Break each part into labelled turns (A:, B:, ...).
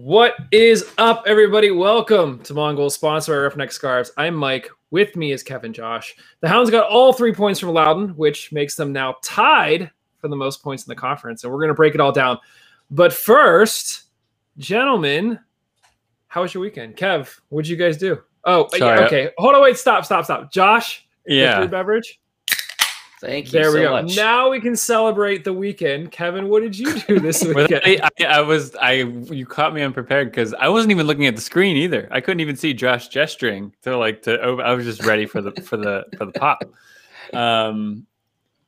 A: What is up, everybody? Welcome to Mongol, sponsor by Roughneck Scarves. I'm Mike. With me is Kevin Josh. The Hounds got all three points from Loudoun, which makes them now tied for the most points in the conference. And we're going to break it all down. But first, gentlemen, how was your weekend? Kev, what'd you guys do? Oh,
B: Sorry.
A: yeah, okay. Hold on, wait, stop, stop, stop. Josh,
B: Yeah.
A: Beverage.
C: Thank you
A: There we
C: so
A: go.
C: much.
A: Now we can celebrate the weekend. Kevin, what did you do this weekend?
B: I, I, I was I you caught me unprepared because I wasn't even looking at the screen either. I couldn't even see Josh gesturing to like to. over- I was just ready for the for the for the pop. Um,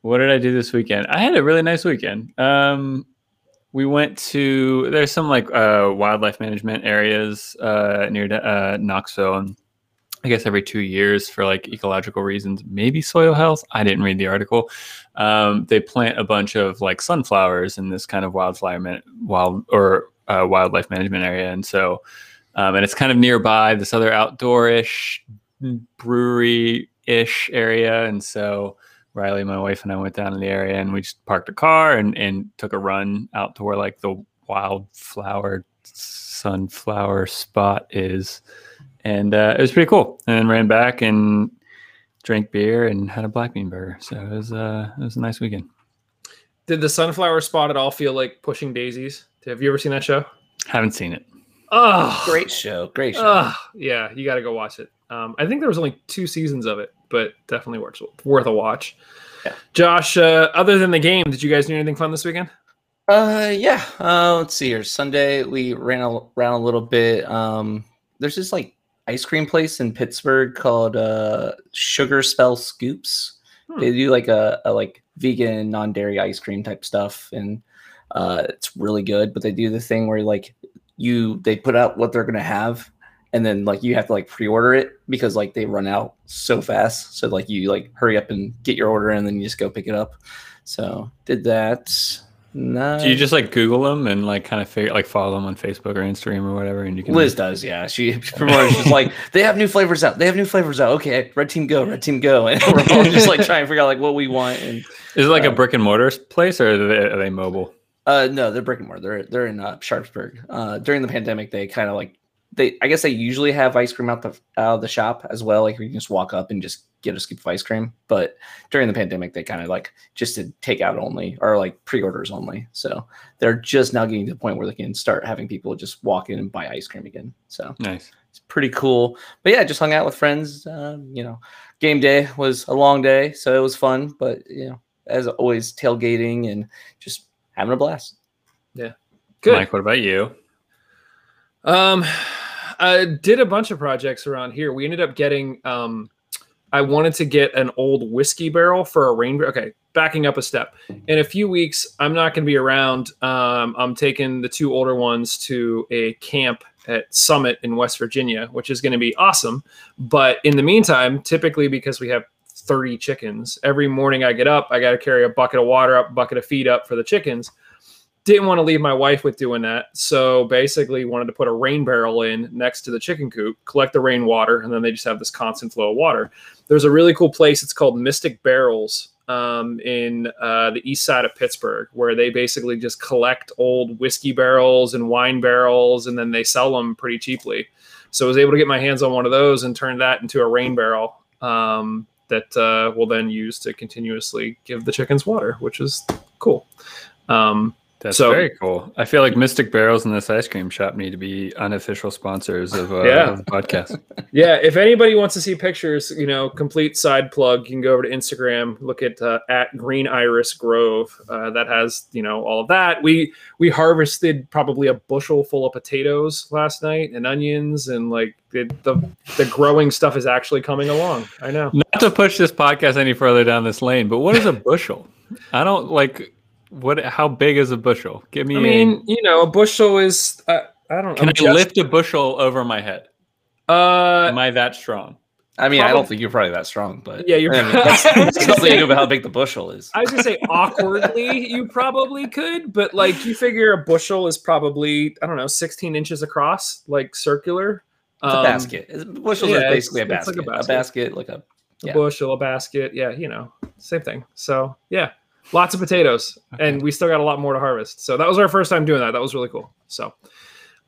B: what did I do this weekend? I had a really nice weekend. Um, we went to there's some like uh, wildlife management areas uh, near uh, Knoxville, and I guess every two years for like ecological reasons, maybe soil health. I didn't read the article. Um, they plant a bunch of like sunflowers in this kind of wildflower wild or uh, wildlife management area, and so um, and it's kind of nearby this other outdoorish brewery ish area, and so Riley, my wife, and I went down to the area and we just parked a car and and took a run out to where like the wildflower sunflower spot is and uh, it was pretty cool. And then ran back and drank beer and had a black bean burger. So it was uh, it was a nice weekend.
A: Did the sunflower spot at all feel like pushing daisies? Have you ever seen that show?
B: Haven't seen it.
A: Oh,
C: Great show. Great show.
A: Oh, yeah, you got to go watch it. Um, I think there was only two seasons of it, but definitely worth worth a watch.
C: Yeah.
A: Josh, uh, other than the game, did you guys do anything fun this weekend?
C: Uh, yeah. Uh, let's see here. Sunday we ran around a little bit. Um, there's this like ice cream place in Pittsburgh called uh Sugar Spell Scoops.
A: Hmm.
C: They do like a, a like vegan, non-dairy ice cream type stuff, and uh, it's really good. But they do the thing where like you they put out what they're gonna have, and then like you have to like pre-order it because like they run out so fast. So like you like hurry up and get your order, and then you just go pick it up. So did that. No.
B: Do you just like Google them and like kind of figure like follow them on Facebook or Instagram or whatever, and you can
C: Liz does, yeah. She promotes just like they have new flavors out. They have new flavors out. Okay, red team go, red team go, and we're all just like trying to figure out like what we want. And
B: Is it like a
C: uh,
B: brick and mortar place or are they, are they mobile?
C: uh, no, they're brick and mortar. They're they're in uh, Sharpsburg. Uh, during the pandemic, they kind of like they. I guess they usually have ice cream out the out of the shop as well. Like you can just walk up and just get a scoop of ice cream. But during the pandemic, they kind of like just did takeout only or like pre-orders only. So they're just now getting to the point where they can start having people just walk in and buy ice cream again. So
B: Nice.
C: it's pretty cool. But yeah, just hung out with friends. Um, you know, game day was a long day, so it was fun. But you know, as always, tailgating and just having a blast. Yeah.
A: Good.
B: Mike, what about you?
A: Um, I did a bunch of projects around here. We ended up getting. Um, I wanted to get an old whiskey barrel for a rain. Okay, backing up a step. In a few weeks, I'm not going to be around. Um, I'm taking the two older ones to a camp at Summit in West Virginia, which is going to be awesome. But in the meantime, typically because we have 30 chickens, every morning I get up, I got to carry a bucket of water up, bucket of feed up for the chickens didn't want to leave my wife with doing that so basically wanted to put a rain barrel in next to the chicken coop collect the rainwater and then they just have this constant flow of water. There's a really cool place it's called mystic barrels um, in uh, the east side of pittsburgh where they basically just collect old whiskey barrels and wine barrels and then they sell them pretty cheaply. So i was able to get my hands on one of those and turn that into a rain barrel um, that uh, will then use to continuously give the chickens water which is cool. Um,
B: That's
A: So-
B: very cool. I feel like Mystic Barrels and this ice cream shop need to be unofficial sponsors of, uh,
A: Yeah.
B: of podcast.
A: Yeah, if anybody wants to see pictures, you know, complete side plug, you can go over to Instagram, look at uh, at Green Iris Grove. Uh, that has you know all of that. We we harvested probably a bushel full of potatoes last night and onions, and like the the, the growing stuff is actually coming along. I know.
B: Not to push this podcast any further down this lane, but what is a bushel? I don't like what. How big is a bushel? Give me.
A: I
B: a-
A: mean, you know, a bushel is uh, I don't
B: can
A: know.
B: I
A: just-
B: lift a bushel over my head?
A: Uh,
B: Am I that strong?
C: I mean, I don't think you're probably that strong, but
A: Yeah, you're-
C: I mean, that's, that's nothing to do about how big the bushel is.
A: I was gonna say awkwardly, you probably could, but like you figure a bushel is probably I don't know, 16 inches across, like circular.
C: It's a
A: Um,
C: basket. It's- Bushels
A: yeah,
C: are basically a
A: it's like
C: basket.
A: a
C: a
A: basket.
C: basket. like a
A: A bushel, a basket, yeah, you know, same thing. So yeah, lots of potatoes, and we still got a lot more to harvest. So that was our first time doing that. That was really cool. So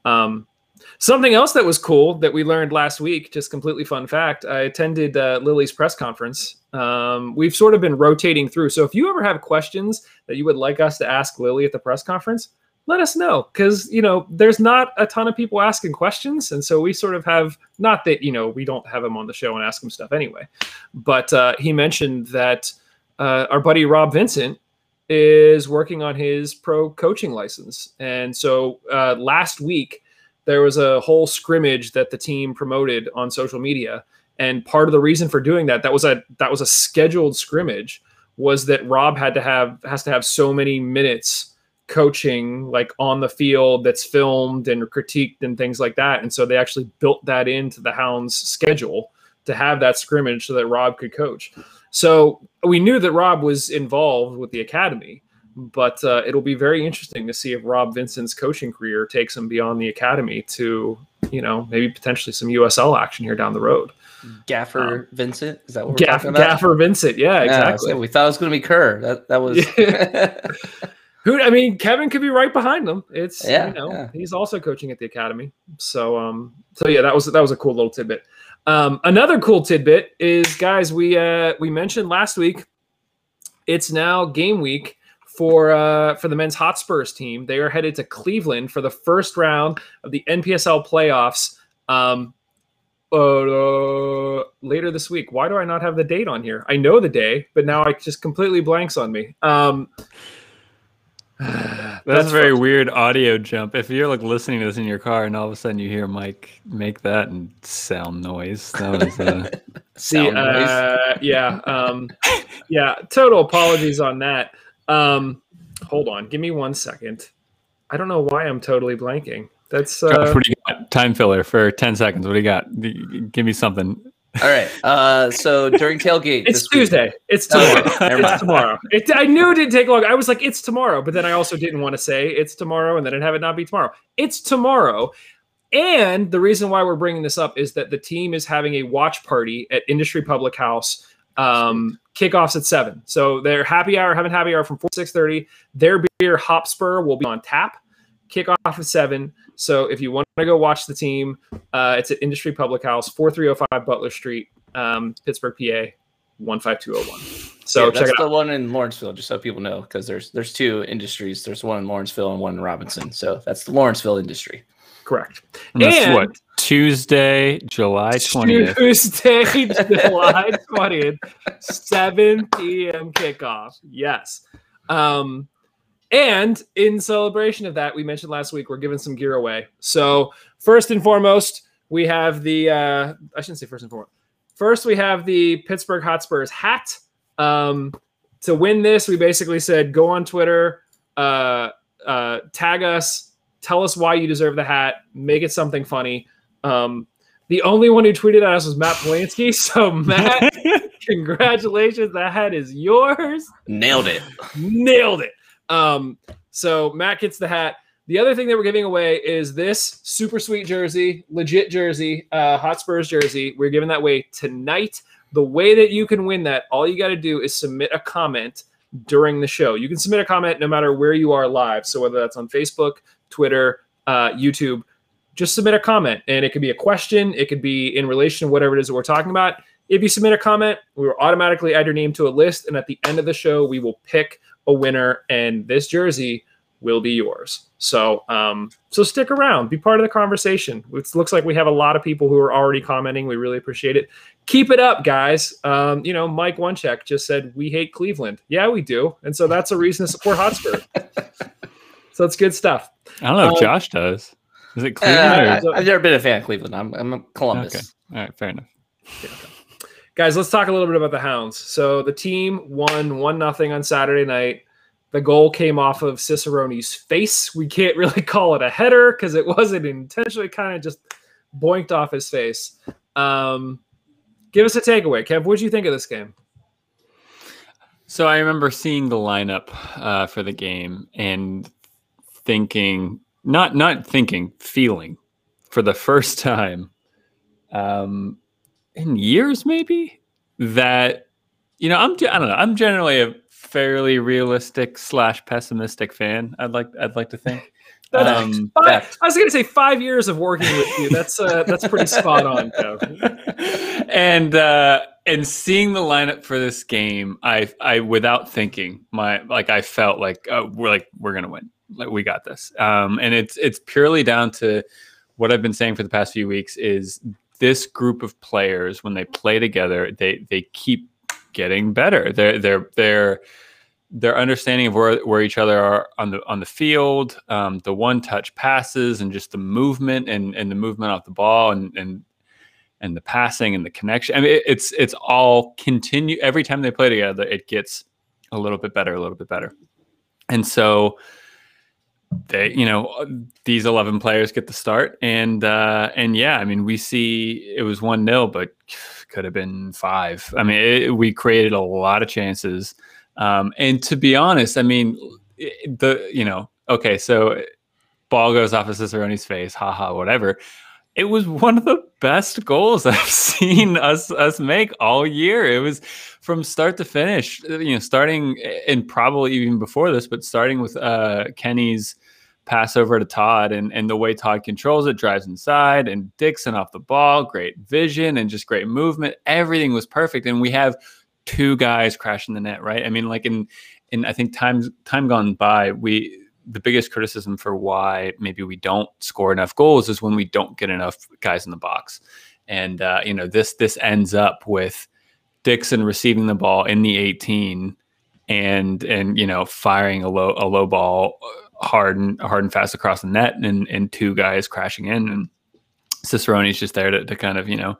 A: Um, something else that was cool that we learned last week, just completely fun fact. I attended uh, Lilley's press conference. Um, we've sort of been rotating through. So if you ever have questions that you would like us to ask Lilley at the press conference, let us know because you know there's not a ton of people asking questions and so we sort of have not that you know we don't have him on the show and ask him stuff anyway but uh, he mentioned that uh, our buddy rob vincent is working on his pro coaching license and so uh, last week there was a whole scrimmage that the team promoted on social media and part of the reason for doing that that was a that was a scheduled scrimmage was that rob had to have has to have so many minutes coaching like on the field that's filmed and critiqued and things like that. And so they actually built that into the Hounds schedule to have that scrimmage so that Rob could coach. So we knew that Rob was involved with the academy, but uh, it'll be very interesting to see if Rob Vincent's coaching career takes him beyond the academy to, you know, maybe potentially some USL action here down the road.
C: Gaffer um, Vincent, is that what we're
A: Gaff-
C: talking about?
A: Gaffer Vincent, yeah, exactly.
C: Yeah, so we thought it was going to be Kerr. That that was.
A: Who I mean, Kevin could be right behind them. It's
C: yeah,
A: you know
C: yeah.
A: he's also coaching at the academy. So um so yeah, that was that was a cool little tidbit. Um, another cool tidbit is guys, we uh we mentioned last week. It's now game week for uh for the men's Hotspurs team. They are headed to Cleveland for the first round of the NPSL playoffs. Um, uh, later this week. Why do I not have the date on here? I know the day, but now I just completely blanks on me. Um,
B: That's, That's a very weird audio jump. If you're like listening to this in your car and all of a sudden you hear Mike make that and sound noise, that was uh,
A: see, uh, yeah, um, yeah. Total apologies on that. Um, hold on, give me one second. I don't know why I'm totally blanking. That's uh,
B: what do you got? time filler for ten seconds. What do you got? Give me something.
C: All right. Uh, so during tailgate,
A: it's Tuesday. Week, it's tomorrow. it's tomorrow. It, I knew it didn't take long. I was like, it's tomorrow, but then I also didn't want to say it's tomorrow, and then have it not be tomorrow. It's tomorrow. And the reason why we're bringing this up is that the team is having a watch party at Industry Public House. Um, kickoffs at seven. So their happy hour, having happy hour from four six thirty. Their beer Hopspur will be on tap. Kickoff at seven. So if you want to go watch the team, uh, it's at Industry Public House, 4305 Butler Street, um, Pittsburgh, PA, 15201. So
C: yeah,
A: check
C: that's
A: it
C: the
A: out.
C: one in Lawrenceville, just so people know, because there's there's two industries. There's one in Lawrenceville and one in Robinson. So that's the Lawrenceville industry.
A: Correct.
B: And that's what Tuesday, July 20th.
A: Tuesday, July 20th, 7 p.m. kickoff. Yes. Um, and in celebration of that, we mentioned last week we're giving some gear away. So first and foremost, we have the uh, I shouldn't say first and foremost. First, we have the Pittsburgh Hotspurs hat. Um, to win this, we basically said go on Twitter, uh, uh, tag us, tell us why you deserve the hat, make it something funny. Um, the only one who tweeted at us was Matt Polanski. So Matt, congratulations, the hat is yours.
C: Nailed it.
A: Nailed it. Um, so Matt gets the hat. The other thing that we're giving away is this super sweet jersey, legit jersey, uh, Hotspurs jersey. We're giving that away tonight. The way that you can win that, all you got to do is submit a comment during the show. You can submit a comment no matter where you are live. So whether that's on Facebook, Twitter, uh, YouTube, just submit a comment. And it could be a question, it could be in relation to whatever it is that we're talking about. If you submit a comment, we will automatically add your name to a list. And at the end of the show, we will pick a winner, and this jersey will be yours. So, um, so stick around, be part of the conversation. It looks like we have a lot of people who are already commenting. We really appreciate it. Keep it up, guys. Um, you know, Mike Onecheck just said we hate Cleveland. Yeah, we do, and so that's a reason to support Hotspur. so it's good stuff.
B: I don't know if um, Josh does. Is it Cleveland?
C: Uh, I, have never been a fan of Cleveland. I'm, I'm a Columbus.
B: Okay. All right, fair enough.
A: Yeah, okay. Guys, let's talk a little bit about the Hounds. So the team won one nothing on Saturday night. The goal came off of Cicerone's face. We can't really call it a header because it wasn't intentionally kind of just boinked off his face. Um, give us a takeaway, Kev. What did you think of this game?
B: So I remember seeing the lineup uh, for the game and thinking, not not thinking, feeling for the first time um, in years, maybe that you know I'm I don't know I'm generally a fairly realistic slash pessimistic fan. I'd like I'd like to think, That, Um,
A: Five, I was going to say five years of working with you. That's uh, that's pretty spot on, Kev.
B: and uh, and seeing the lineup for this game, I I without thinking, my like I felt like uh, we're like we're gonna win. Like we got this. Um, and it's it's purely down to what I've been saying for the past few weeks is this group of players when they play together, they they keep getting better. They're they're they're their understanding of where, where each other are on the on the field, um, the one touch passes, and just the movement and, and the movement off the ball and and and the passing and the connection. I mean, it, it's it's all continue every time they play together. It gets a little bit better, a little bit better, and so they you know these 11 players get the start and uh and yeah i mean we see it was one nil but could have been five i mean it, we created a lot of chances um, and to be honest, I mean, the you know, okay, so ball goes off of Cicerone's face, haha, whatever. It was one of the best goals I've seen us us make all year. It was from start to finish, you know, starting and probably even before this, but starting with uh, Kenny's pass over to Todd and, and the way Todd controls it, drives inside, and Dixon off the ball, great vision and just great movement. Everything was perfect. And we have two guys crashing the net, right? I mean, like in in I think times time gone by, we the biggest criticism for why maybe we don't score enough goals is when we don't get enough guys in the box. And uh, you know, this this ends up with Dixon receiving the ball in the 18 and and you know firing a low a low ball uh, hard and hard and fast across the net and and two guys crashing in and Cicerone's just there to, to kind of you know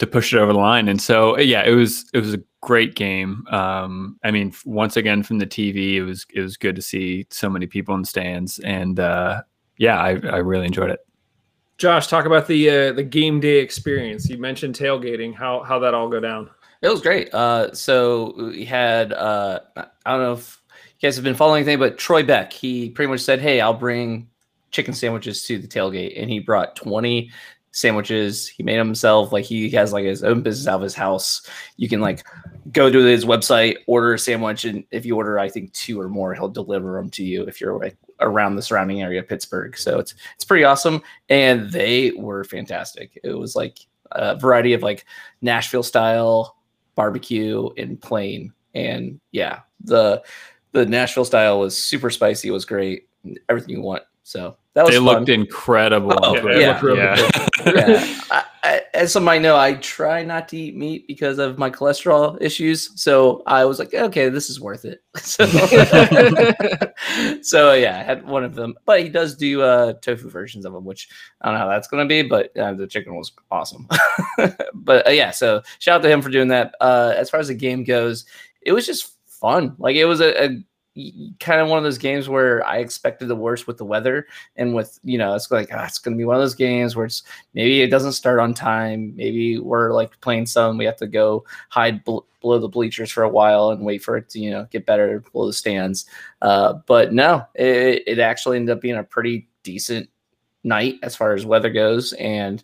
B: to push it over the line. And so, yeah, it was it was a great game. Um, I mean, once again from the TV, it was it was good to see so many people in the stands, and uh, yeah, I, I really enjoyed it.
A: Josh, talk about the uh, the game day experience. You mentioned tailgating. How how that all go down?
C: It was great. Uh, so we had uh, I don't know if you guys have been following anything, but Troy Beck he pretty much said, "Hey, I'll bring chicken sandwiches to the tailgate," and he brought twenty sandwiches. He made himself like he has like his own business out of his house. You can like go to his website, order a sandwich, and if you order, I think two or more, he'll deliver them to you if you're like around the surrounding area of Pittsburgh. So it's it's pretty awesome, and they were fantastic. It was like a variety of like Nashville style barbecue and plain, and yeah, the the Nashville style was super spicy. It was great. Everything you want. So that was
B: they
C: fun.
B: looked incredible.
C: Oh, yeah,
A: really
B: yeah.
C: yeah. I, I, as some might know, I try not to eat meat because of my cholesterol issues. So I was like, okay, this is worth it. So, so yeah, I had one of them. But he does do uh, tofu versions of them, which I don't know how that's going to be, but uh, the chicken was awesome. but uh, yeah, so shout out to him for doing that. Uh, as far as the game goes, it was just fun. Like it was a, a kind of one of those games where I expected the worst with the weather and with you know it's like ah, it's going to be one of those games where it's maybe it doesn't start on time. Maybe we're like playing some we have to go hide bl- below the bleachers for a while and wait for it to you know get better below the stands. Uh, but no it, it actually ended up being a pretty decent night as far as weather goes and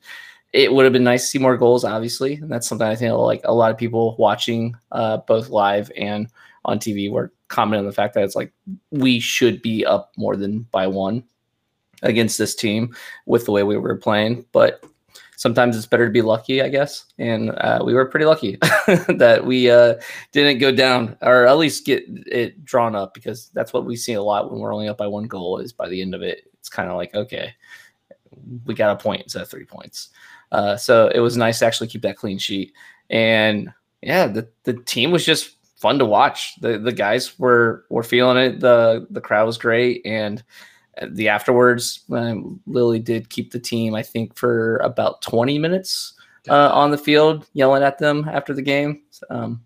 C: it would have been nice to see more goals obviously and that's something I think like a lot of people watching uh, both live and on TV were comment on the fact that it's like we should be up more than by one against this team with the way we were playing. But sometimes it's better to be lucky, I guess. And uh, we were pretty lucky that we uh, didn't go down or at least get it drawn up because that's what we see a lot when we're only up by one goal. Is by the end of it, it's kind of like okay, we got a point instead of three points. Uh, so it was nice to actually keep that clean sheet. And yeah, the, the team was just fun to watch. The the guys were were feeling it. the The crowd was great, and the afterwards, um, Lilley did keep the team. I think for about twenty minutes uh, on the field, yelling at them after the game. Um,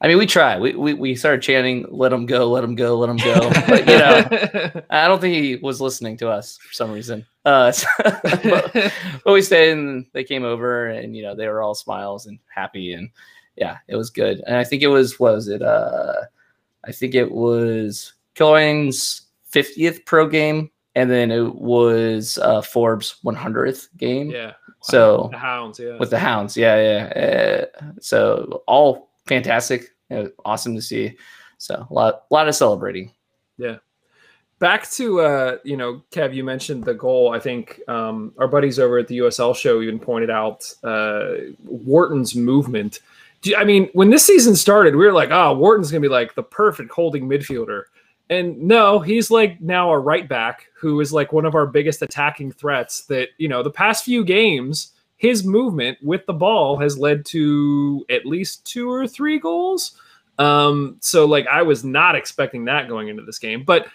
C: I mean, we try. We, we we started chanting, "Let them go, let them go, let them go." But you know, I don't think he was listening to us for some reason. Uh, so, but, but we stayed, and they came over, and you know, they were all smiles and happy, and yeah, it was good. And I think it was was it uh I think it was Killing's 50th pro game and then it was uh Forbes 100th game.
A: Yeah.
C: So
A: the hounds, yeah.
C: With the hounds, yeah, yeah. Uh, so all fantastic, awesome to see. So a lot, a lot of celebrating.
A: Yeah. back to uh, you know, Kev, you mentioned the goal. I think um, our buddies over at the USL show even pointed out uh, Wharton's movement. I mean, when this season started, we were like, "Oh, Wharton's gonna be like the perfect holding midfielder," and no, he's like now a right back who is like one of our biggest attacking threats. That you know, the past few games, his movement with the ball has led to at least two or three goals. Um, so like, I was not expecting that going into this game, but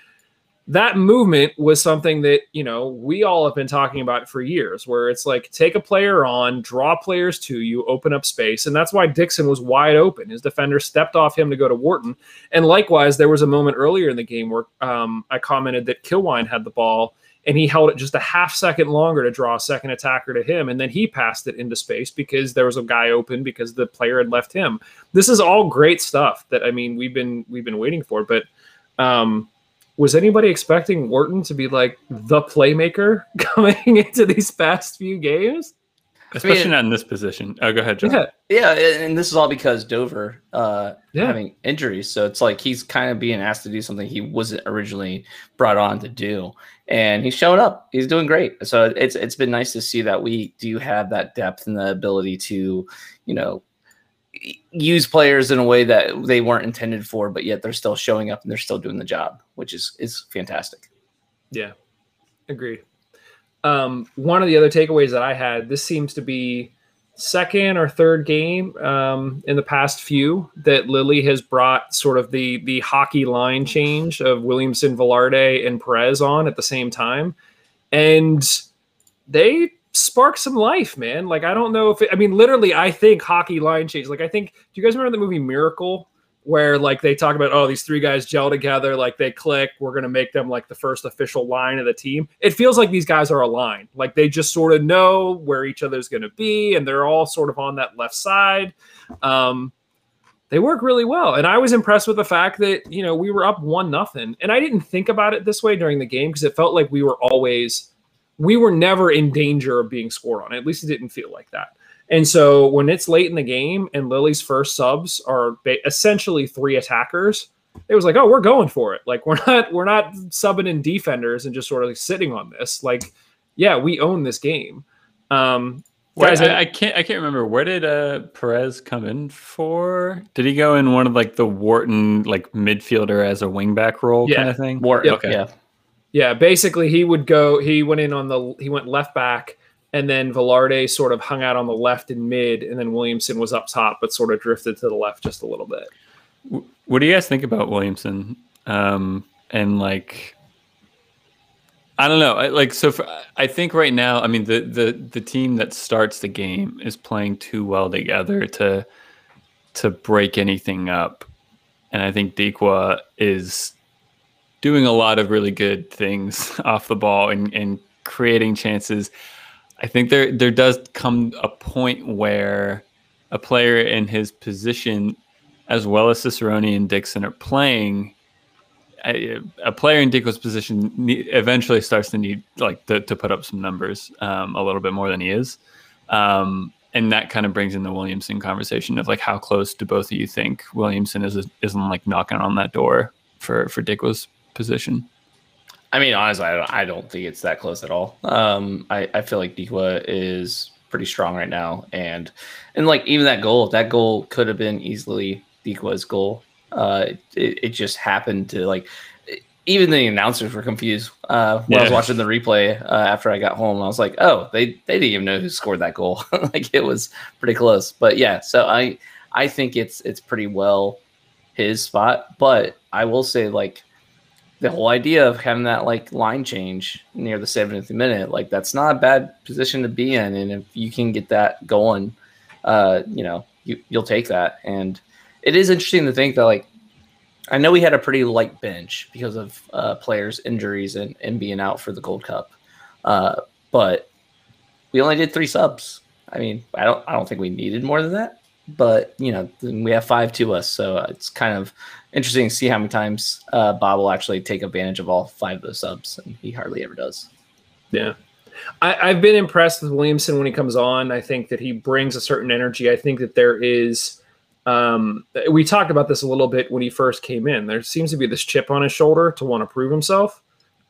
A: that movement was something that you know we all have been talking about for years where it's like take a player on draw players to you open up space. And that's why dixon was wide open. His defender stepped off him to go to wharton. And likewise there was a moment earlier in the game where um, i commented that kilwine had the ball and he held it just a half second longer to draw a second attacker to him. And then he passed it into space because there was a guy open because the player had left him. This is all great stuff that i mean we've been we've been waiting for. But um was anybody expecting Wharton to be like the playmaker coming into these past few games?
B: Especially I mean, not in this position. Oh, go ahead, John.
C: Yeah, yeah, and this is all because Dover uh, yeah. having injuries, so it's like he's kind of being asked to do something he wasn't originally brought on to do, and he's showing up. He's doing great. So it's it's been nice to see that we do have that depth and the ability to, you know, use players in a way that they weren't intended for, but yet they're still showing up and they're still doing the job, which is is fantastic.
A: Yeah, agreed. Um, one of the other takeaways that I had, this seems to be second or third game um, in the past few that Lilley has brought sort of the the hockey line change of Williamson, Velarde, and Perez on at the same time, and they spark some life, man. Like I don't know if it, I mean literally I think hockey line change. Like I think do you guys remember the movie Miracle where like they talk about oh these three guys gel together like they click we're going to make them like the first official line of the team it feels like these guys are aligned like they just sort of know where each other's going to be and they're all sort of on that left side um, they work really well and i was impressed with the fact that you know we were up one nothing and i didn't think about it this way during the game because it felt like we were always we were never in danger of being scored on. At least it didn't feel like that. And so when it's late in the game and Lilley's first subs are ba- essentially three attackers, it was like, oh, we're going for it. Like we're not we're not subbing in defenders and just sort of like sitting on this. Like, yeah, we own this game. Um,
B: guys, I, I, can't I can't remember where did uh Perez come in for? Did he go in one of like the Wharton like midfielder as a wingback role
A: yeah.
B: kind of thing?
C: Wharton, yep. okay. Yeah.
A: Yeah, basically he would go. He went in on the. He went left back, and then Velarde sort of hung out on the left and mid, and then Williamson was up top, but sort of drifted to the left just a little bit.
B: What do you guys think about Williamson? Um, and like, I don't know. I, like, so for, I think right now, I mean, the the the team that starts the game is playing too well together to to break anything up, and I think Dikwa is doing a lot of really good things off the ball and, and creating chances. I think there there does come a point where a player in his position, as well as Cicerone and Dixon, are playing. A, a player in Dikwa's position eventually starts to need like to, to put up some numbers um, a little bit more than he is, um, and that kind of brings in the Williamson conversation of like how close do both of you think Williamson is isn't like knocking on that door for for Dikwa's position?
C: I mean, honestly, I don't think it's that close at all. Um, I, I feel like Dikwa is pretty strong right now, and and like even that goal, that goal could have been easily Dikwa's goal. Uh, it, it just happened to like even the announcers were confused uh, when yeah. I was watching the replay uh, after I got home. I was like, oh, they they didn't even know who scored that goal. like it was pretty close. But yeah, so I I think it's it's pretty well his spot. But I will say like the whole idea of having that like line change near the 70th minute, like that's not a bad position to be in. And if you can get that going, uh, you know, you, you'll take that. And it is interesting to think that like, I know we had a pretty light bench because of uh, players' injuries and, and being out for the Gold Cup, uh, but we only did three subs. I mean, I don't, I don't think we needed more than that. But you know, we have five to us, so it's kind of interesting to see how many times uh, Bob will actually take advantage of all five of those subs, and he hardly ever does.
A: Yeah. I, have been impressed with Williamson when he comes on. I think that he brings a certain energy. I think that there is, um, we talked about this a little bit when he first came in. There seems to be this chip on his shoulder to want to prove himself.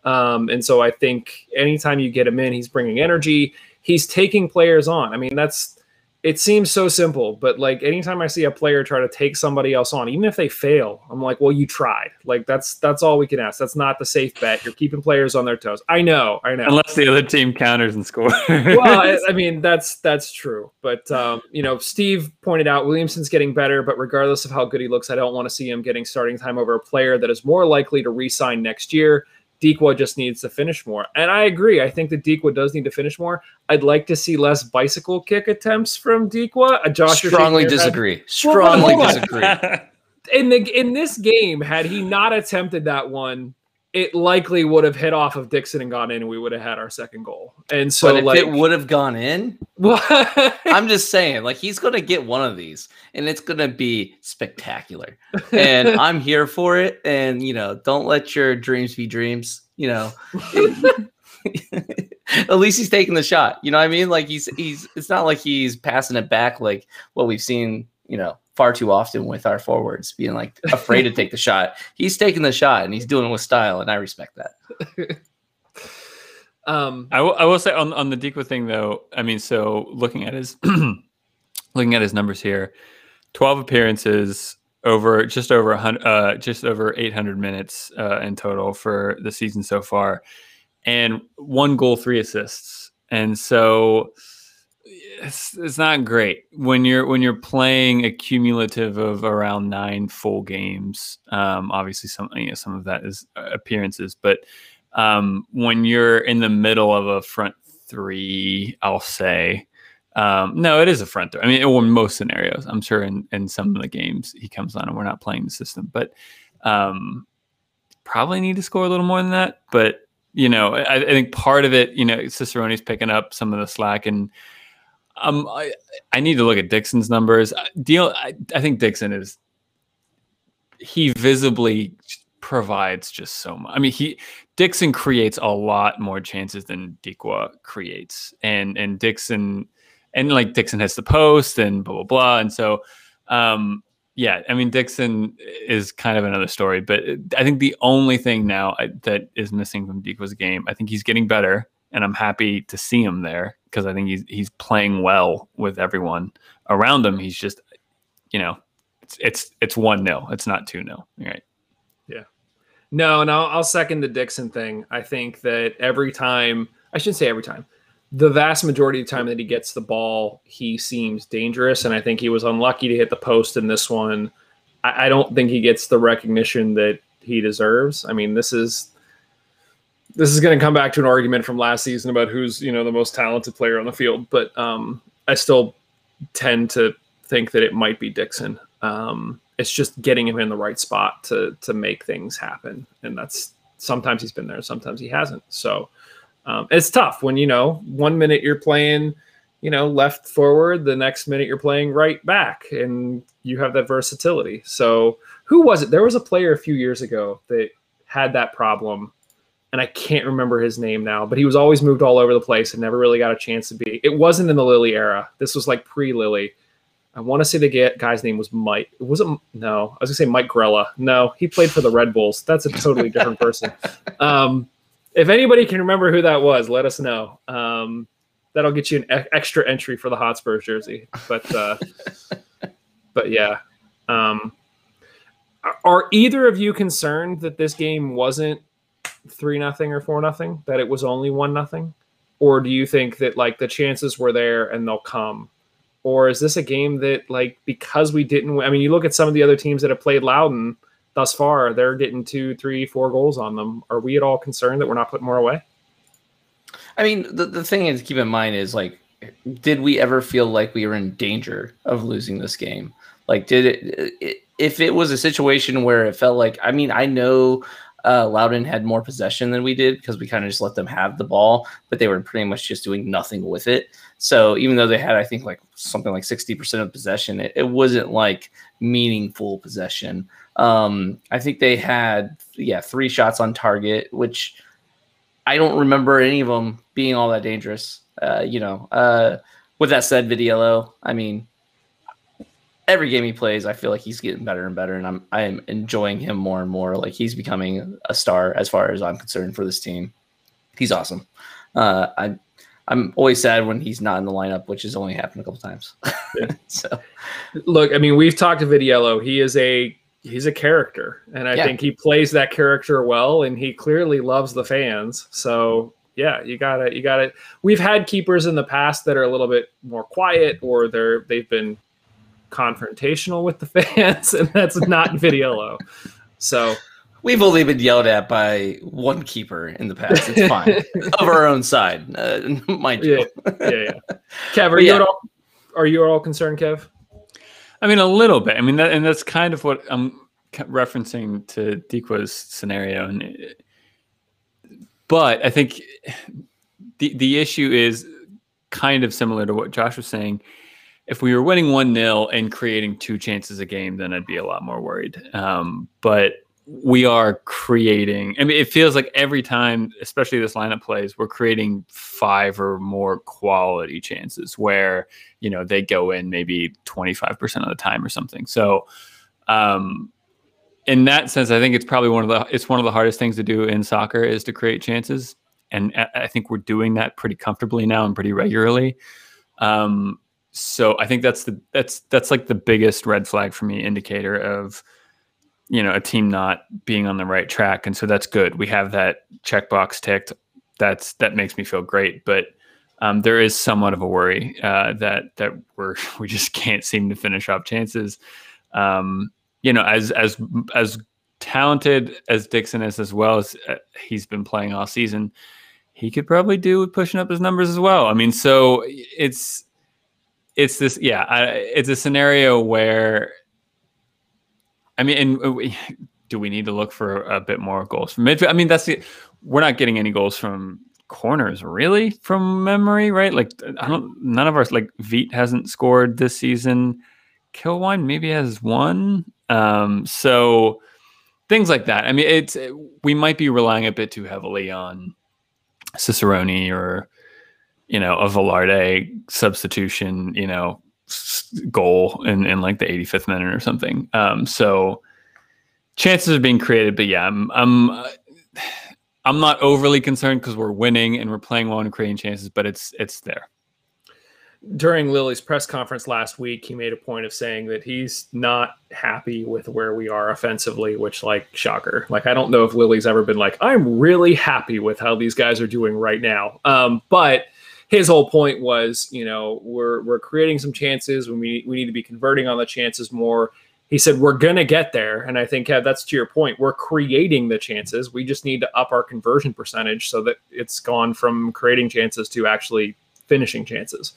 A: Um, and so I think anytime you get him in, he's bringing energy. He's taking players on. I mean, that's it seems so simple, but like anytime I see a player try to take somebody else on, even if they fail, I'm like, well, you tried. Like that's that's all we can ask. That's not the safe bet. You're keeping players on their toes. I know, I know.
B: Unless the other team counters and scores.
A: well, I, I, mean that's that's true. But um, you know, Steve pointed out Williamson's getting better, but regardless of how good he looks, I don't want to see him getting starting time over a player that is more likely to re-sign next year. Dikwa just needs to finish more. And I agree. I think that Dikwa does need to finish more. I'd like to see less bicycle kick attempts from Dikwa. Uh,
C: Josh strongly disagree. Strongly disagree.
A: in the in this game, had he not attempted that one, it likely would have hit off of Dixon and gone in, and we would have had our second goal. And so,
C: but if
A: like,
C: it would have gone in, well, I'm just saying, like, he's going to get one of these, and it's going to be spectacular. And I'm here for it. And you know, don't let your dreams be dreams. You know, at least he's taking the shot. You know what I mean? Like he's he's. It's not like he's passing it back like what we've seen. You know, far too often with our forwards being like afraid to take the shot. He's taking the shot and he's doing it with style, and I respect that.
B: um, I, w- I will say on on the Dikwa thing though. I mean, so looking at his looking at his numbers here, twelve appearances over just over a hundred, uh, just over eight hundred minutes uh, in total for the season so far, and one goal, three assists, and so it's, it's not great when you're when you're playing a cumulative of around nine full games. Um, obviously, some you know, some of that is uh, appearances, but um, when you're in the middle of a front three, I'll say. Um, no, it is a front three. I mean, in most scenarios, I'm sure in, in some of the games he comes on and we're not playing the system, but um, probably need to score a little more than that. But you know, I, I think part of it, you know, Cicerone's picking up some of the slack and um, I, I need to look at Dixon's numbers. Deal, I, I think Dixon is he visibly provides just so much. I mean, he Dixon creates a lot more chances than Dikwa creates, and and Dixon and like Dixon hits the post and blah blah blah, and so um, yeah, I mean Dixon is kind of another story, but I think the only thing now that is missing from Dikwa's game, I think he's getting better and I'm happy to see him there because I think he's he's playing well with everyone around him. He's just, you know, it's it's it's one nil. It's not two nil. Right.
A: Yeah. No, no, I'll second the Dixon thing. I think that every time, I shouldn't say every time, the vast majority of the time that he gets the ball, he seems dangerous, and I think he was unlucky to hit the post in this one. I, I don't think he gets the recognition that he deserves. I mean, this is this is going to come back to an argument from last season about who's you know the most talented player on the field, but um, I still tend to think that it might be Dixon. Um, it's just getting him in the right spot to to make things happen, and that's sometimes he's been there, sometimes he hasn't. So um, it's tough when you know one minute you're playing, you know, left forward, the next minute you're playing right back, and you have that versatility. So who was it? There was a player a few years ago that had that problem and I can't remember his name now, but he was always moved all over the place and never really got a chance to be. It wasn't in the Lilley era. This was like pre Lilley. I want to say the guy's name was Mike. It wasn't no. I was gonna say Mike Grella. No, he played for the Red Bulls. That's a totally different person. Um, if anybody can remember who that was, let us know. Um, that'll get you an e- extra entry for the Hotspurs jersey. But uh, but yeah. Um, are either of you concerned that this game wasn't three nothing or four nothing that it was only one nothing? Or do you think that like the chances were there and they'll come? Or is this a game that like because we didn't i mean you look at some of the other teams that have played Loudoun thus far they're getting two three four goals on them. Are we at all concerned that we're not putting more away?
C: I mean the, the thing is keep in mind is like did we ever feel like we were in danger of losing this game? Like did it, it if it was a situation where it felt like i mean i know uh, Loudoun had more possession than we did because we kind of just let them have the ball, but they were pretty much just doing nothing with it. So even though they had, I think, like something like 60% of possession, it, it wasn't like meaningful possession. Um, I think they had, yeah, three shots on target, which I don't remember any of them being all that dangerous. Uh, you know, uh, with that said, Vitiello, I mean, every game he plays, I feel like he's getting better and better, and I'm I am enjoying him more and more. Like he's becoming a star as far as I'm concerned for this team. He's awesome. Uh, I I'm always sad when he's not in the lineup, which has only happened a couple times.
A: Yeah.
C: so
A: Look, I mean, we've talked to Vitiello. He is a he's a character, and I
C: Yeah.
A: think he plays that character well, and he clearly loves the fans. So yeah, you got it. you got it. We've had keepers in the past that are a little bit more quiet, or they're they've been confrontational with the fans, and that's not Vitiello. So
C: we've only been yelled at by one keeper in the past. It's fine of our own side, uh, mind you.
A: yeah, yeah, yeah. Kev, are
C: But
A: you
C: yeah.
A: at all are you at all concerned, Kev?
B: I mean, a little bit. I mean, that, and that's kind of what I'm referencing to Dikwa's scenario. And it- but I think the the issue is kind of similar to what Josh was saying. If we were winning one 0 and creating two chances a game, then I'd be a lot more worried. Um, but we are creating. I mean, it feels like every time, especially this lineup plays, we're creating five or more quality chances where you know they go in maybe 25% of the time or something so um in that sense i think it's probably one of the it's one of the hardest things to do in soccer is to create chances and i I think we're doing that pretty comfortably now and pretty regularly um so i think that's the that's that's like the biggest red flag for me indicator of you know a team not being on the right track and so that's good we have that checkbox ticked that's that makes me feel great but um, there is somewhat of a worry uh, that that we're we just can't seem to finish off chances. Um, you know, as as as talented as Dixon is, as well as uh, he's been playing all season, he could probably do with pushing up his numbers as well. I mean, so it's it's this yeah, I, it's a scenario where I mean, and uh, we, do we need to look for a bit more goals from midfield? I mean, that's the we're not getting any goals from corners really from memory, right? Like I don't none of our like Veet hasn't scored this season. Kilwine maybe has one. Um, so things like that. I mean, it's we might be relying a bit too heavily on Cicerone or you know a Velarde substitution, you know, goal in in like the 85th minute or something. Um, so chances are being created, but yeah, I'm I'm uh, I'm not overly concerned because we're winning and we're playing well and creating chances, but it's it's there.
A: during Lilley's press conference last week, he made a point of saying that he's not happy with where we are offensively, which, like, shocker. Like, I don't know if Lilley's ever been like, I'm really happy with how these guys are doing right now. Um, but his whole point was, you know, we're we're creating some chances. We we need to be converting on the chances more. He said we're gonna get there, and I think that's to your point. We're creating the chances. We just need to up our conversion percentage so that it's gone from creating chances to actually finishing chances.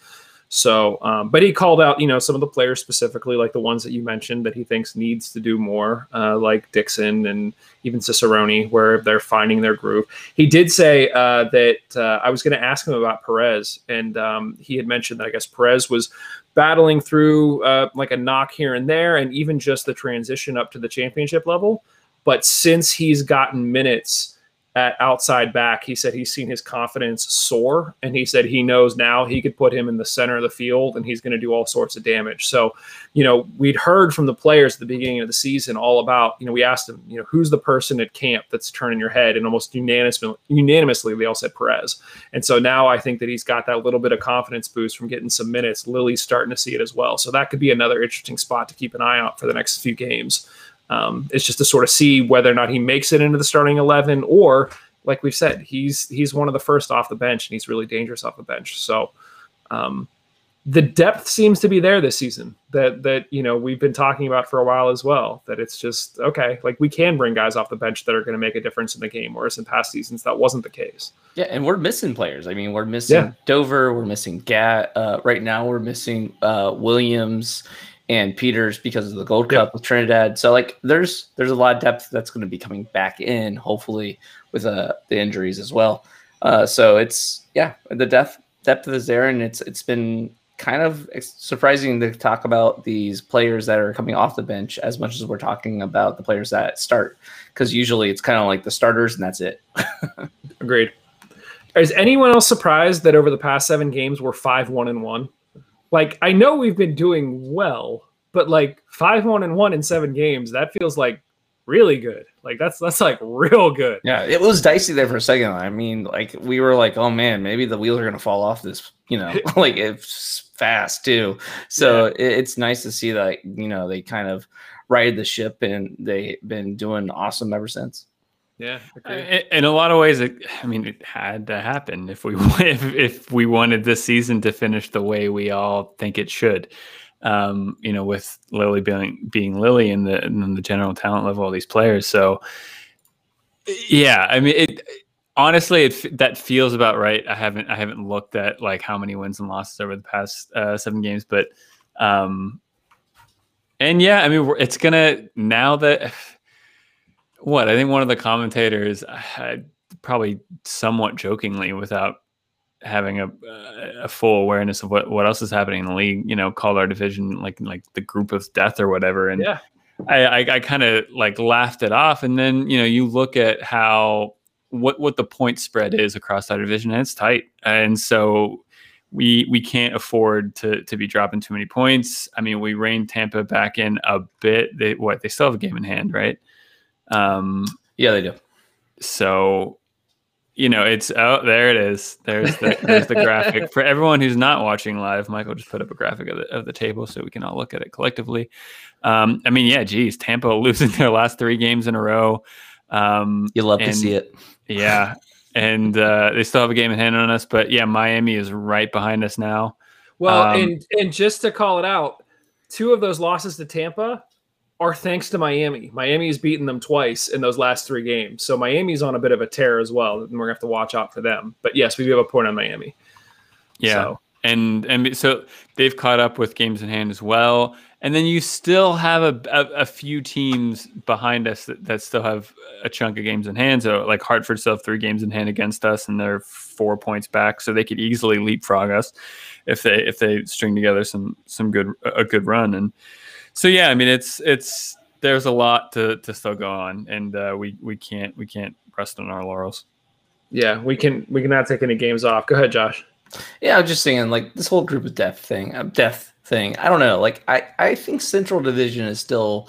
A: So, um, but he called out, you know, some of the players specifically, like the ones that you mentioned, that he thinks needs to do more, uh, like Dixon and even Cicerone, where they're finding their groove. He did say uh, that uh, I was going to ask him about Perez, and um, he had mentioned that I guess Perez was battling through uh, like a knock here and there, and even just the transition up to the championship level. But since he's gotten minutes at outside back, he said he's seen his confidence soar, and he said he knows now he could put him in the center of the field, and he's going to do all sorts of damage. So, you know, we'd heard from the players at the beginning of the season all about, you know, we asked them, you know, who's the person at camp that's turning your head, and almost unanimously, unanimously they all said Perez. And so now I think that he's got that little bit of confidence boost from getting some minutes. Lilley's starting to see it as well, so that could be another interesting spot to keep an eye out for the next few games. Um, it's just to sort of see whether or not he makes it into the starting eleven, or like we've said, he's he's one of the first off the bench, and he's really dangerous off the bench. So um, the depth seems to be there this season. That that you know we've been talking about for a while as well. That it's just okay, like we can bring guys off the bench that are going to make a difference in the game, whereas in past seasons that wasn't the case.
C: Yeah, and we're missing players. I mean, we're missing
A: Yeah.
C: Dover, we're missing Gat. Uh, right now, we're missing uh, Williams and Peters because of the Gold. Cup with Trinidad. So, like, there's there's a lot of depth that's going to be coming back in, hopefully, with uh, the injuries as well. Uh, so it's yeah, the depth depth is there, and it's it's been kind of surprising to talk about these players that are coming off the bench as much as we're talking about the players that start, because usually it's kind of like the starters and that's it.
A: Agreed. Is anyone else surprised that over the past seven games we're five one and one? Like I know we've been doing well, but like five one and one in seven games, that feels like really good. Like that's that's like real good.
C: Yeah, it was dicey there for a second. I mean, like we were like, oh man, maybe the wheels are gonna fall off this. You know, like it's fast too. So yeah. it, it's nice to see that you know they kind of righted the ship and they've been doing awesome ever since.
A: Yeah,
B: in a lot of ways, it, I mean, it had to happen if we if, if we wanted this season to finish the way we all think it should. Um, you know, with Lilley being being Lilley and the and the general talent level of these players. So, yeah, I mean, it honestly it that feels about right. I haven't I haven't looked at like how many wins and losses over the past uh, seven games, but um, and yeah, I mean, it's gonna now that what I think one of the commentators, uh, probably somewhat jokingly, without having a a full awareness of what what else is happening in the league, you know, called our division like like the group of death or whatever, and
A: yeah.
B: I, I, I kind of like laughed it off, and then you know you look at how what what the point spread is across that division, and it's tight, and so we we can't afford to to be dropping too many points. I mean, we reined Tampa back in a bit. They what they still have a game in hand, right? Um,
C: yeah, they do.
B: So, you know, it's oh, there it is. There's the, there's the graphic for everyone who's not watching live. Michael just put up a graphic of the of the table so we can all look at it collectively. Um, I mean, yeah, geez, Tampa losing their last three games in a row. Um,
C: you love and, to see it.
B: Yeah, and uh, they still have a game in hand on us. But yeah, Miami is right behind us now.
A: Well, um, and and just to call it out, two of those losses to Tampa are thanks to Miami. Miami's beaten them twice in those last three games, so Miami's on a bit of a tear as well, and we're gonna have to watch out for them. But yes, we do have a point on Miami.
B: Yeah, so. and and so they've caught up with games in hand as well and then you still have a, a, a, few teams behind us that, that still have a chunk of games in hand. So like Hartford still have three games in hand against us, and they're four points back, so they could easily leapfrog us if they if they string together some some good a good run. And so yeah, I mean it's it's there's a lot to to still go on, and uh, we we can't we can't rest on our laurels.
A: Yeah, we can we cannot take any games off. Go ahead, Josh.
C: Yeah, I'm just saying like this whole group of death thing, uh, death thing. I don't know. Like I, I think Central Division is still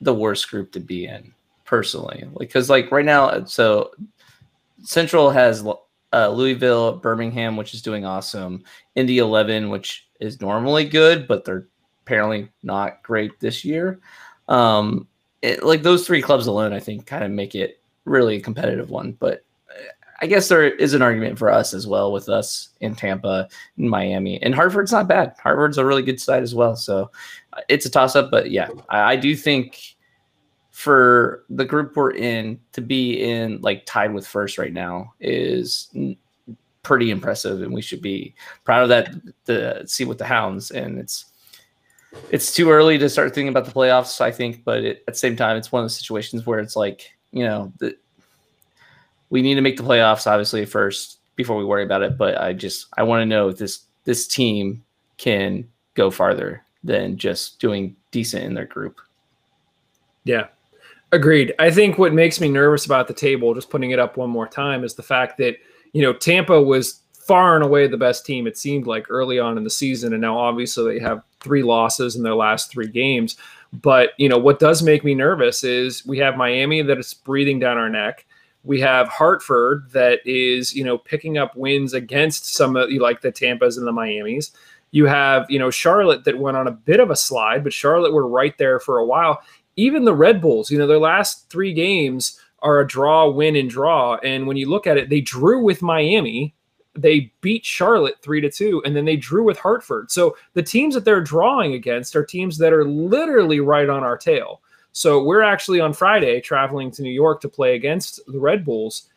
C: the worst group to be in personally. Because like right now, so Central has uh, Louisville, Birmingham, which is doing awesome. Indy 11, which is normally good, but they're apparently not great this year. Um, it, like those three clubs alone, I think, kind of make it really a competitive one. But I guess there is an argument for us as well with us in Tampa and Miami. And Hartford's not bad. Hartford's a really good side as well. So uh, it's a toss up. But yeah, I, I, do think for the group we're in to be in like tied with first right now is pretty impressive. And we should be proud of that to see with the Hounds. And it's, it's too early to start thinking about the playoffs, I think. But it, at the same time, it's one of those situations where it's like, you know, the, we need to make the playoffs obviously first before we worry about it. But I just I want to know if this this team can go farther than just doing decent in their group.
A: Yeah. Agreed. I think what makes me nervous about the table, just putting it up one more time, is the fact that, you know, Tampa was far and away the best team, it seemed like early on in the season. And now obviously they have three losses in their last three games. But, you know, what does make me nervous is we have Miami that is breathing down our neck. We have Hartford that is, you know, picking up wins against some of like the Tampas and the Miamis. You have, you know, Charlotte that went on a bit of a slide, but Charlotte were right there for a while. Even the Red Bulls, you know, their last three games are a draw, win, and draw. And when you look at it, they drew with Miami, they beat Charlotte three to two, and then they drew with Hartford. So the teams that they're drawing against are teams that are literally right on our tail. So we're actually on Friday traveling to New York to play against the Red Bulls.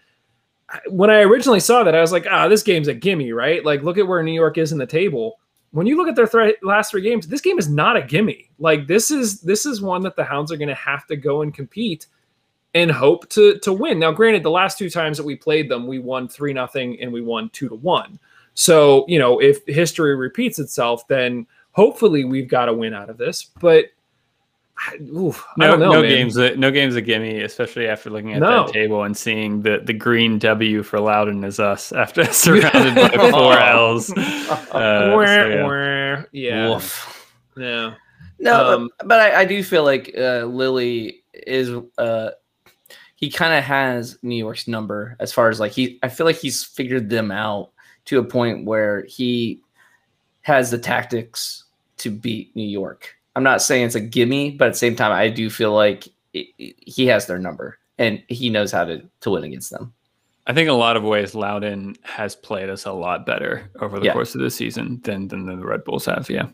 A: When I originally saw that, I was like, ah, this game's a gimme, right? Like, look at where New York is in the table. When you look at their th- last three games, this game is not a gimme. Like, this is this is one that the Hounds are going to have to go and compete and hope to to win. Now, granted, the last two times that we played them, we won three nothing and we won two to one. So, you know, if history repeats itself, then hopefully we've got a win out of this. But
B: Oof, no, know, no man. games, no games a gimme, especially after looking at no. that table and seeing the, the green W for Loudoun is us after surrounded by four L's.
A: Uh, so yeah, yeah. yeah.
C: No,
A: Um,
C: but, but I, I do feel like uh, Lilley is uh, he kind of has New York's number as far as like he. I feel like he's figured them out to a point where he has the tactics to beat New York. I'm not saying it's a gimme, but at the same time, I do feel like it, it- he has their number and he knows how to to win against them.
B: I think in a lot of ways, Loudoun has played us a lot better over the
C: Yeah.
B: course of the season than than the Red Bulls have. Yeah.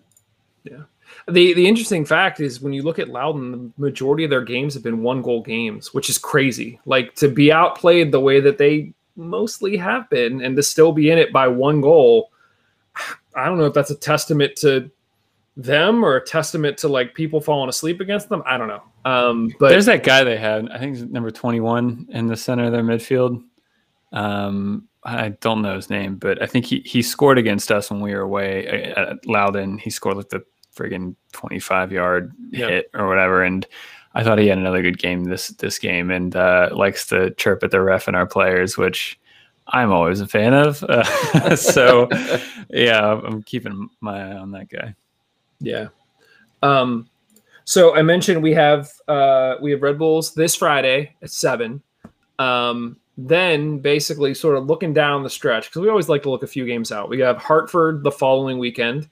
B: Yeah.
A: The the interesting fact is when you look at Loudoun, the majority of their games have been one goal games, which is crazy. Like to be outplayed the way that they mostly have been and to still be in it by one goal. I don't know if that's a testament to them or a testament to like people falling asleep against them. I don't know. Um, but
B: There's that guy they had. I think he's number 21 in the center of their midfield. Um, I don't know his name, but I think he he scored against us when we were away at Loudoun. He scored like the friggin' 25 yard
A: Yeah.
B: hit or whatever, and I thought he had another good game this this game, and uh, likes to chirp at the ref and our players, which I'm always a fan of. Uh, so yeah, I'm keeping my eye on that guy.
A: Yeah. Um, so I mentioned we have uh, we have Red Bulls this Friday at seven. Um, then basically sort of looking down the stretch because we always like to look a few games out. We have Hartford the following weekend,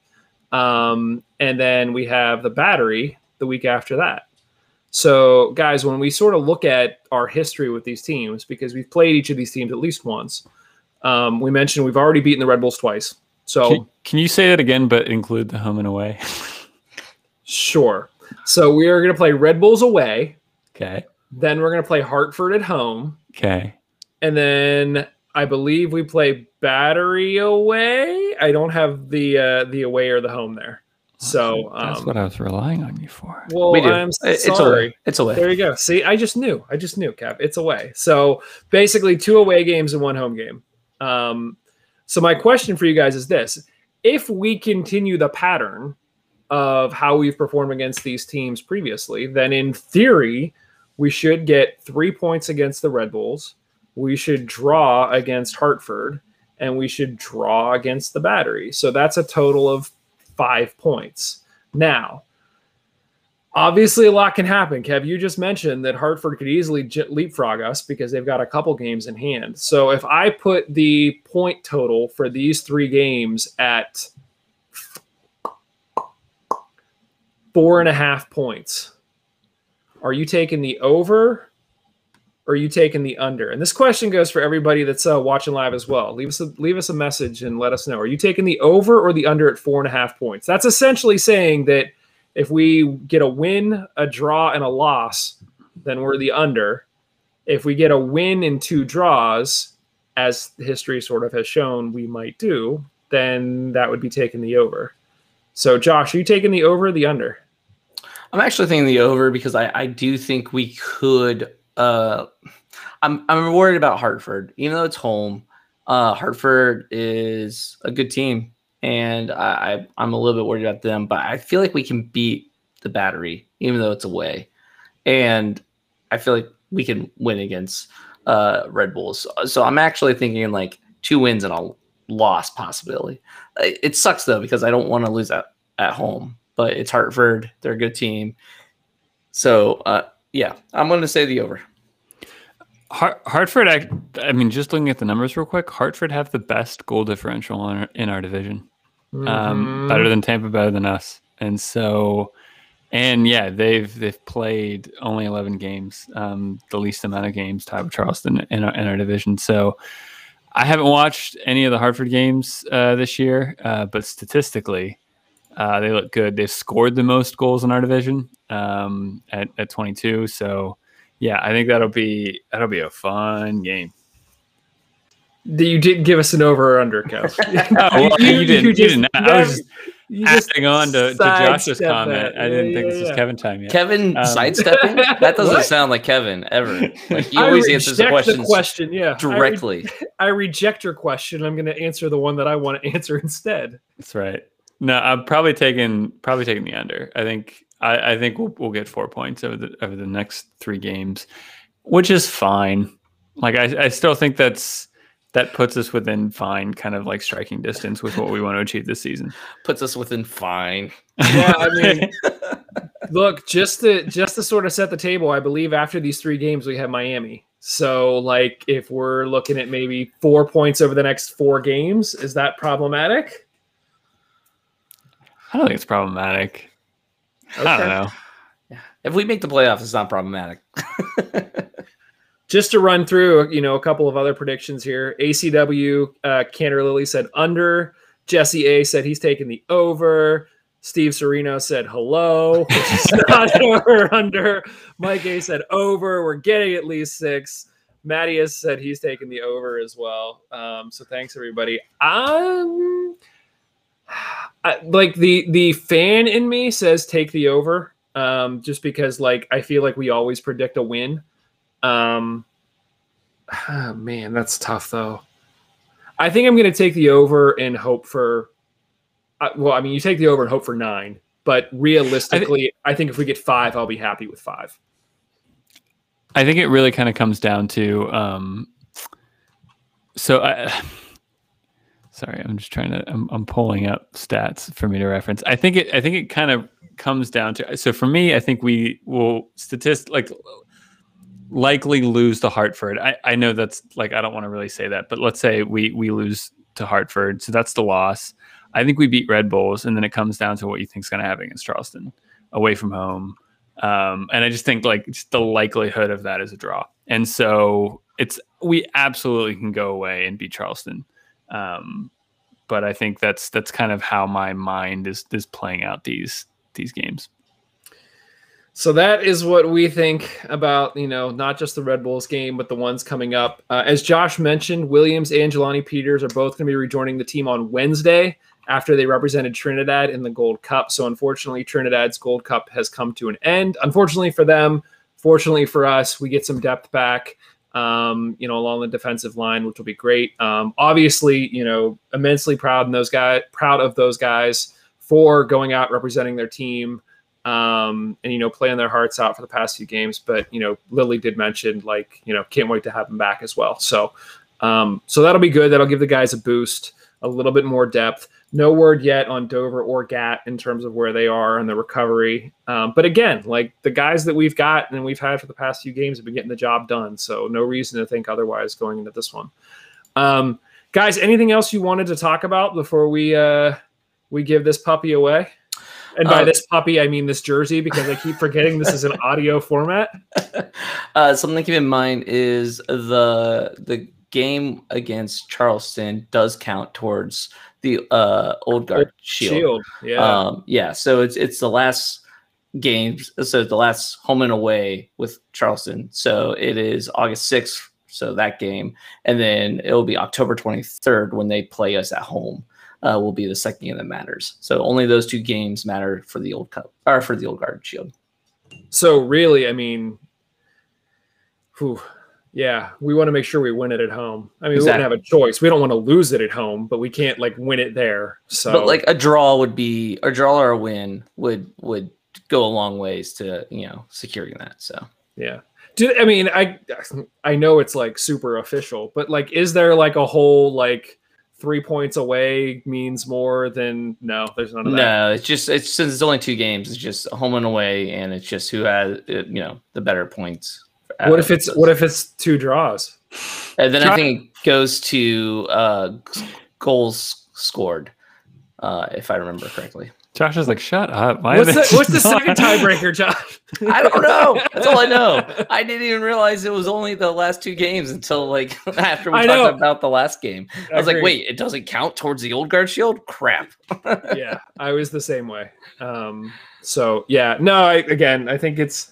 A: um, and then we have the Battery the week after that. So guys, when we sort of look at our history with these teams, because we've played each of these teams at least once, um, we mentioned we've already beaten the Red Bulls twice. So
B: Can, can you say that again, but include the home and away?
A: Sure. So we are going to play Red Bulls away.
B: okay.
A: Then we're going to play Hartford at home.
B: Okay.
A: And then I believe we play Battery away. I don't have the uh, the away or the home there. So
B: that's
A: um,
B: what I was relying on you for.
A: well,
C: we do.
A: I'm
C: it's
A: sorry.
C: away. It's away.
A: There you go. See, I just knew. I just knew, Cap. It's away. So basically, two away games and one home game. Um, so my question for you guys is this: If we continue the pattern of how we've performed against these teams previously, then in theory, we should get three points against the Red Bulls. We should draw against Hartford, and we should draw against the Battery. So that's a total of five points. Now, obviously a lot can happen kev you just mentioned that hartford could easily leapfrog us because they've got a couple games in hand so if i put the point total for these three games at four and a half points are you taking the over or are you taking the under and this question goes for everybody that's uh, watching live as well leave us a leave us a message and let us know are you taking the over or the under at four and a half points that's essentially saying that if we get a win, a draw, and a loss, then we're the under. If we get a win and two draws, as history sort of has shown we might do, then that would be taking the over. So, Josh, are you taking the over or the under?
C: I'm actually thinking the over because I, I do think we could. Uh, I'm I'm worried about Hartford, even though it's home. Uh, Hartford is a good team, and I, I I'm a little bit worried about them. But I feel like we can beat the Battery, even though it's away, and I feel like we can win against uh, Red Bulls. So I'm actually thinking like two wins and a loss possibility. It it sucks though because I don't want to lose at at home, but it's Hartford. They're a good team. So, uh, yeah, I'm going to say the over.
B: Hart- Hartford, I, I mean, just looking at the numbers real quick, Hartford have the best goal differential in our, in our division. Um,
A: Mhm.
B: better than Tampa, better than us, and so, and yeah, they've they've played only eleven games, um, the least amount of games tied with Charleston in our, in our division. So, I haven't watched any of the Hartford games uh, this year, uh, but statistically, uh, they look good. They've scored the most goals in our division um, at at twenty two. So, yeah, I think that'll be that'll be a fun game.
A: You didn't give us an over or under, Kev.
B: Oh, well, you, didn't. You,
A: just
B: didn't. I was just
A: you just
B: adding on to, to Josh's comment.
A: that.
B: I didn't
A: Yeah,
B: think
A: yeah,
B: this was. Kevin time yet.
C: Kevin
B: Um,
C: sidestepping? That doesn't sound like Kevin ever. Like he always answers the
A: reject
C: questions
A: question. Yeah, I re-
C: directly.
A: I reject your question. I'm going to answer the one that I want to answer instead.
B: That's right. No, I'm probably taking probably taking the under. I think I, I think we'll we'll get four points over the over the next three games, which is fine. Like I, I still think that's that puts us within fine kind of like striking distance with what we want to achieve this season.
C: Puts us within fine.
A: Yeah, I mean, look, just to just to sort of set the table, I believe after these three games we have Miami. So, like, if we're looking at maybe four points over the next four games, is that problematic?
B: I don't think it's problematic. I don't know.
C: If we make the playoffs, it's not problematic.
A: just to run through, you know, a couple of other predictions here. ACW, uh, Cantor Lilly said under. Jesse A said he's taking the over. Steve Sereno said hello, which is not over under. Mike A said over. We're getting at least six. Mattias said he's taking the over as well. Um, so thanks everybody. Um, I, like the the fan in me says take the over. Um, just because like I feel like we always predict a win. Um, ah, man, that's tough though. I think I'm going to take the over and hope for. Uh, well, I mean, you take the over and hope for nine, but realistically, I think if we get five, I'll be happy with five.
B: I think it really kind of comes down to um so I sorry, I'm just trying to I'm, I'm pulling up stats for me to reference. I think it I think it kind of comes down to so for me, I think we will statist like likely lose to Hartford. I, I know that's like I don't want to really say that, but let's say we we lose to Hartford, so that's the loss. I think we beat Red Bulls, and then it comes down to what you think's going to happen against Charleston, away from home. Um, and I just think like just the likelihood of that is a draw, and so it's we absolutely can go away and beat Charleston. Um, but I think that's that's kind of how my mind is is playing out these these games.
A: So that is what we think about, you know, not just the Red Bulls game, but the ones coming up. Uh, as Josh mentioned, Williams and Jelani Peters are both going to be rejoining the team on Wednesday after they represented Trinidad in the Gold Cup. So unfortunately, Trinidad's Gold Cup has come to an end. Unfortunately for them, fortunately for us, we get some depth back. Um, you know, along the defensive line, which will be great. Um, obviously, you know, immensely proud in those guys, proud of those guys for going out representing their team um, and you know playing their hearts out for the past few games. But you know, Lilley did mention like you know can't wait to have them back as well. So um, so that'll be good. That'll give the guys a boost, a little bit more depth. No word yet on Dover or Gat in terms of where they are in the recovery. Um, but again, like the guys that we've got and we've had for the past few games have been getting the job done. So no reason to think otherwise going into this one. Um, guys, anything else you wanted to talk about before we uh, we give this puppy away? And by
C: Uh,
A: this puppy, I mean this jersey because I keep forgetting this is an audio format.
C: uh, something to keep in mind is the the game against Charleston does count towards the uh, old guard shield.
A: Shield. Yeah.
C: Um, yeah, so it's it's the last games, so the last home and away with Charleston. So it is August sixth, so that game, and then it will be October twenty third when they play us at home. Uh, will be the second game that matters. So only those two games matter for the old cup or for the old guard shield.
A: so really, I mean, whew, yeah, we want to make sure we win it at home. I mean, we wouldn't have a choice. We don't want to lose it at home, but we can't like win it there. So,
C: But like a draw would be a draw or a win would would go a long ways to you know securing that. So
A: yeah. Do, I mean, I I know it's like super official, but like, is there like a whole like three points away means more than no? There's none of that.
C: no, it's just it's since it's only two games, it's just home and away, and it's just who has you know the better points.
A: What if it's what if it's two draws?
C: And then
B: Try-
C: I think it goes to uh, goals scored, uh, if I remember correctly.
B: Josh is like, shut up. Why
A: What's the, what's the second tiebreaker, Josh?
C: I don't know. That's all I know. I didn't even realize it was only the last two games until like after we
A: I
C: talked
A: know.
C: about the last game. I was like, wait, it doesn't count towards the old guard shield? Crap.
A: yeah, I was the same way. Um, so yeah, no, I, again, I think it's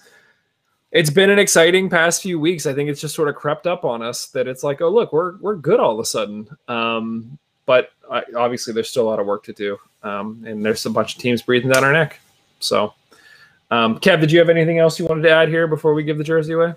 A: it's been an exciting past few weeks. I think it's just sort of crept up on us that it's like, oh look, we're we're good all of a sudden. Um, but I, obviously, there's still a lot of work to do, um, and there's a bunch of teams breathing down our neck. So, um, Kev, did you have anything else you wanted to add here before we give the jersey away?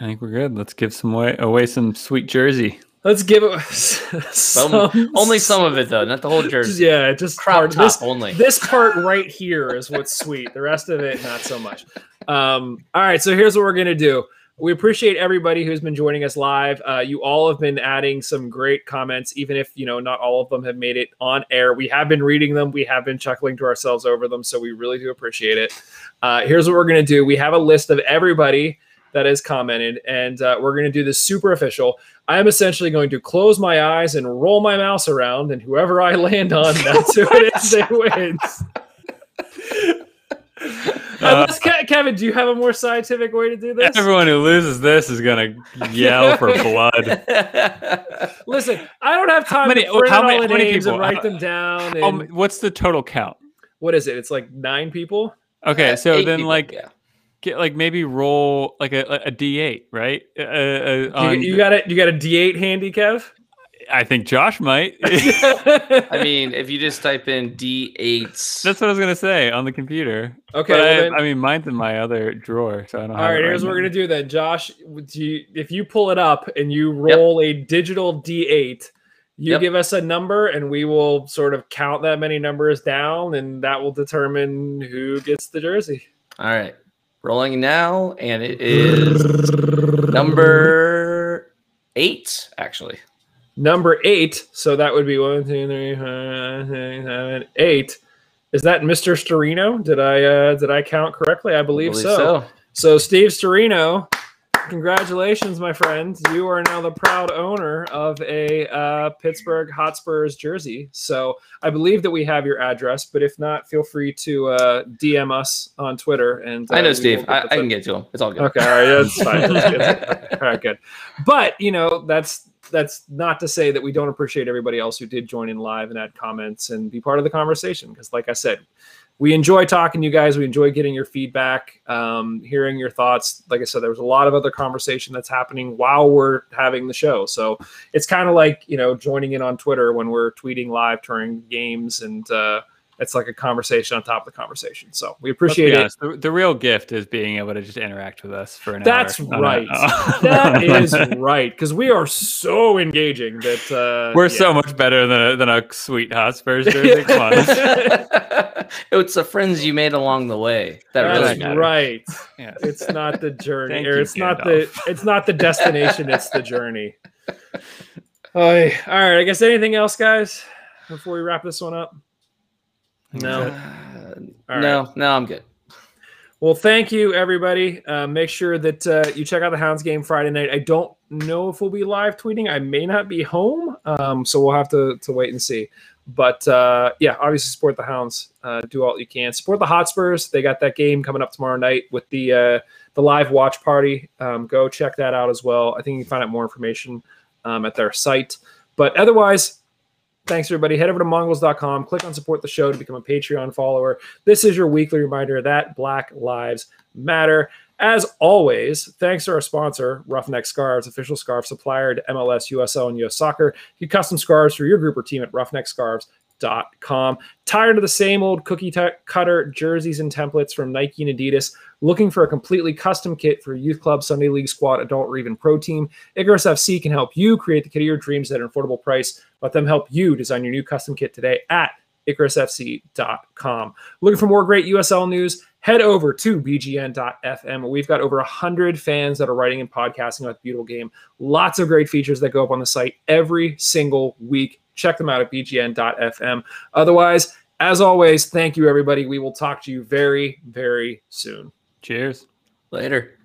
B: I think we're good. Let's give some way, away some sweet jersey.
A: Let's give it
C: Some,
A: some,
C: only some of it though, not the whole jersey.
A: Yeah, just
C: Crop
A: part,
C: top
A: this,
C: only.
A: this part right here is what's sweet. The rest of it, not so much. Um, all right, so here's what we're gonna do. we appreciate everybody who's been joining us live. Uh, you all have been adding some great comments, even if you know not all of them have made it on air. We have been reading them. We have been chuckling to ourselves over them, so we really do appreciate it. Uh, here's what we're gonna do. We have a list of everybody that has commented, and uh, we're gonna do this super official. I am essentially going to close my eyes and roll my mouse around, and whoever I land on, that's who it is that wins. Unless, Ke- Kevin, do you have a more scientific way to do this?
B: Everyone who loses this is gonna yell for blood.
A: Listen, I don't have time
B: many-
A: to print
B: how
A: all the
B: how many
A: names and write them down. And,
B: Um, what's the total count?
A: what is it? It's like nine people.
B: Okay, so
C: Eight
B: then
C: people,
B: like
C: yeah.
B: Get like maybe roll like a, a D eight, right? Uh, uh,
A: You,
B: on-
A: you got it. You got a D eight handy, Kev.
B: I think Josh might.
C: I mean, if you just type in D8s,
B: That's what I was gonna say on the computer.
A: okay. Well
B: I,
A: then-
B: I mean, mine's in my other drawer, so I don't.
A: all
B: have
A: right.
B: it
A: Here's what we're gonna do then, Josh. would you- if you pull it up and you roll a digital D eight, you
C: Yep.
A: give us a number, and we will sort of count that many numbers down, and that will determine who gets the jersey.
C: all right, rolling now, and it is number eight, actually.
A: Number eight, so that would be one, two, three, four, five, six, seven, eight. Is that Mr. Storino? Did I uh, did I count correctly? I believe, so. so. Steve Storino, congratulations, my friend. You are now the proud owner of a uh, Pittsburgh Hotspurs jersey. So I believe that we have your address, but if not, feel free to uh, DM us on Twitter. And
C: I
A: uh,
C: know, Steve. I, I can get to him. It's all good.
A: Okay, all right, that's fine. That's good. All right, good. But you know, that's that's not to say that we don't appreciate everybody else who did join in live and add comments and be part of the conversation. Because, like I said, we enjoy talking to you guys. We enjoy getting your feedback, um, hearing your thoughts. Like I said, there was a lot of other conversation that's happening while we're having the show. So it's kind of like you know joining in on Twitter when we're tweeting live during games, and uh, it's like a conversation on top of the conversation. So we
B: Let's
A: appreciate
B: be
A: it.
B: honest, the, the real gift is being able to just interact with us for an
A: That's
B: hour. on a-
A: right.
B: on
A: That
B: a-
A: right because we are so engaging that uh,
B: We're
A: yeah.
B: so much better than a, than a sweet Hotspurs jersey. Come
C: it's the friends you made along the way that
A: That's
C: really matter.
A: right.
B: Yeah.
A: It's not the journey,
B: Thank
A: or
B: you,
A: it's not the it's not the destination. it's the journey. Oy. all right. I guess anything else, guys, before we wrap this one up. No.
C: Uh, no, no, I'm good.
A: Well, thank you, everybody. Uh, make sure that uh, you check out the Hounds game Friday night. I don't know if we'll be live tweeting. I may not be home, um, so we'll have to, to wait and see. But uh, yeah, obviously support the Hounds. Uh, do all you can. Support the Hotspurs. They got that game coming up tomorrow night with the uh, the live watch party. Um, go check that out as well. I think you can find out more information um, at their site. But otherwise, thanks everybody. Head over to mongols.com, click on support the show to become a Patreon follower. This is your weekly reminder that Black Lives Matter. As always, thanks to our sponsor, Roughneck Scarves, official scarf supplier to MLS, USL, and US Soccer. Get custom scarves for your group or team at roughneckscarves.com. Tired of the same old cookie t- cutter jerseys and templates from Nike and Adidas? Looking for a completely custom kit for youth club, Sunday league squad, adult, or even pro team? Icarus FC can help you create the kit of your dreams at an affordable price. Let them help you design your new custom kit today at IcarusFC.com. Looking for more great USL news? Head over to bgn.fm. We've got over 100 fans that are writing and podcasting about the beautiful game. Lots of great features that go up on the site every single week. Check them out at bgn.fm. Otherwise, as always, thank you, everybody. We will talk to you very, very soon.
B: Cheers.
C: Later.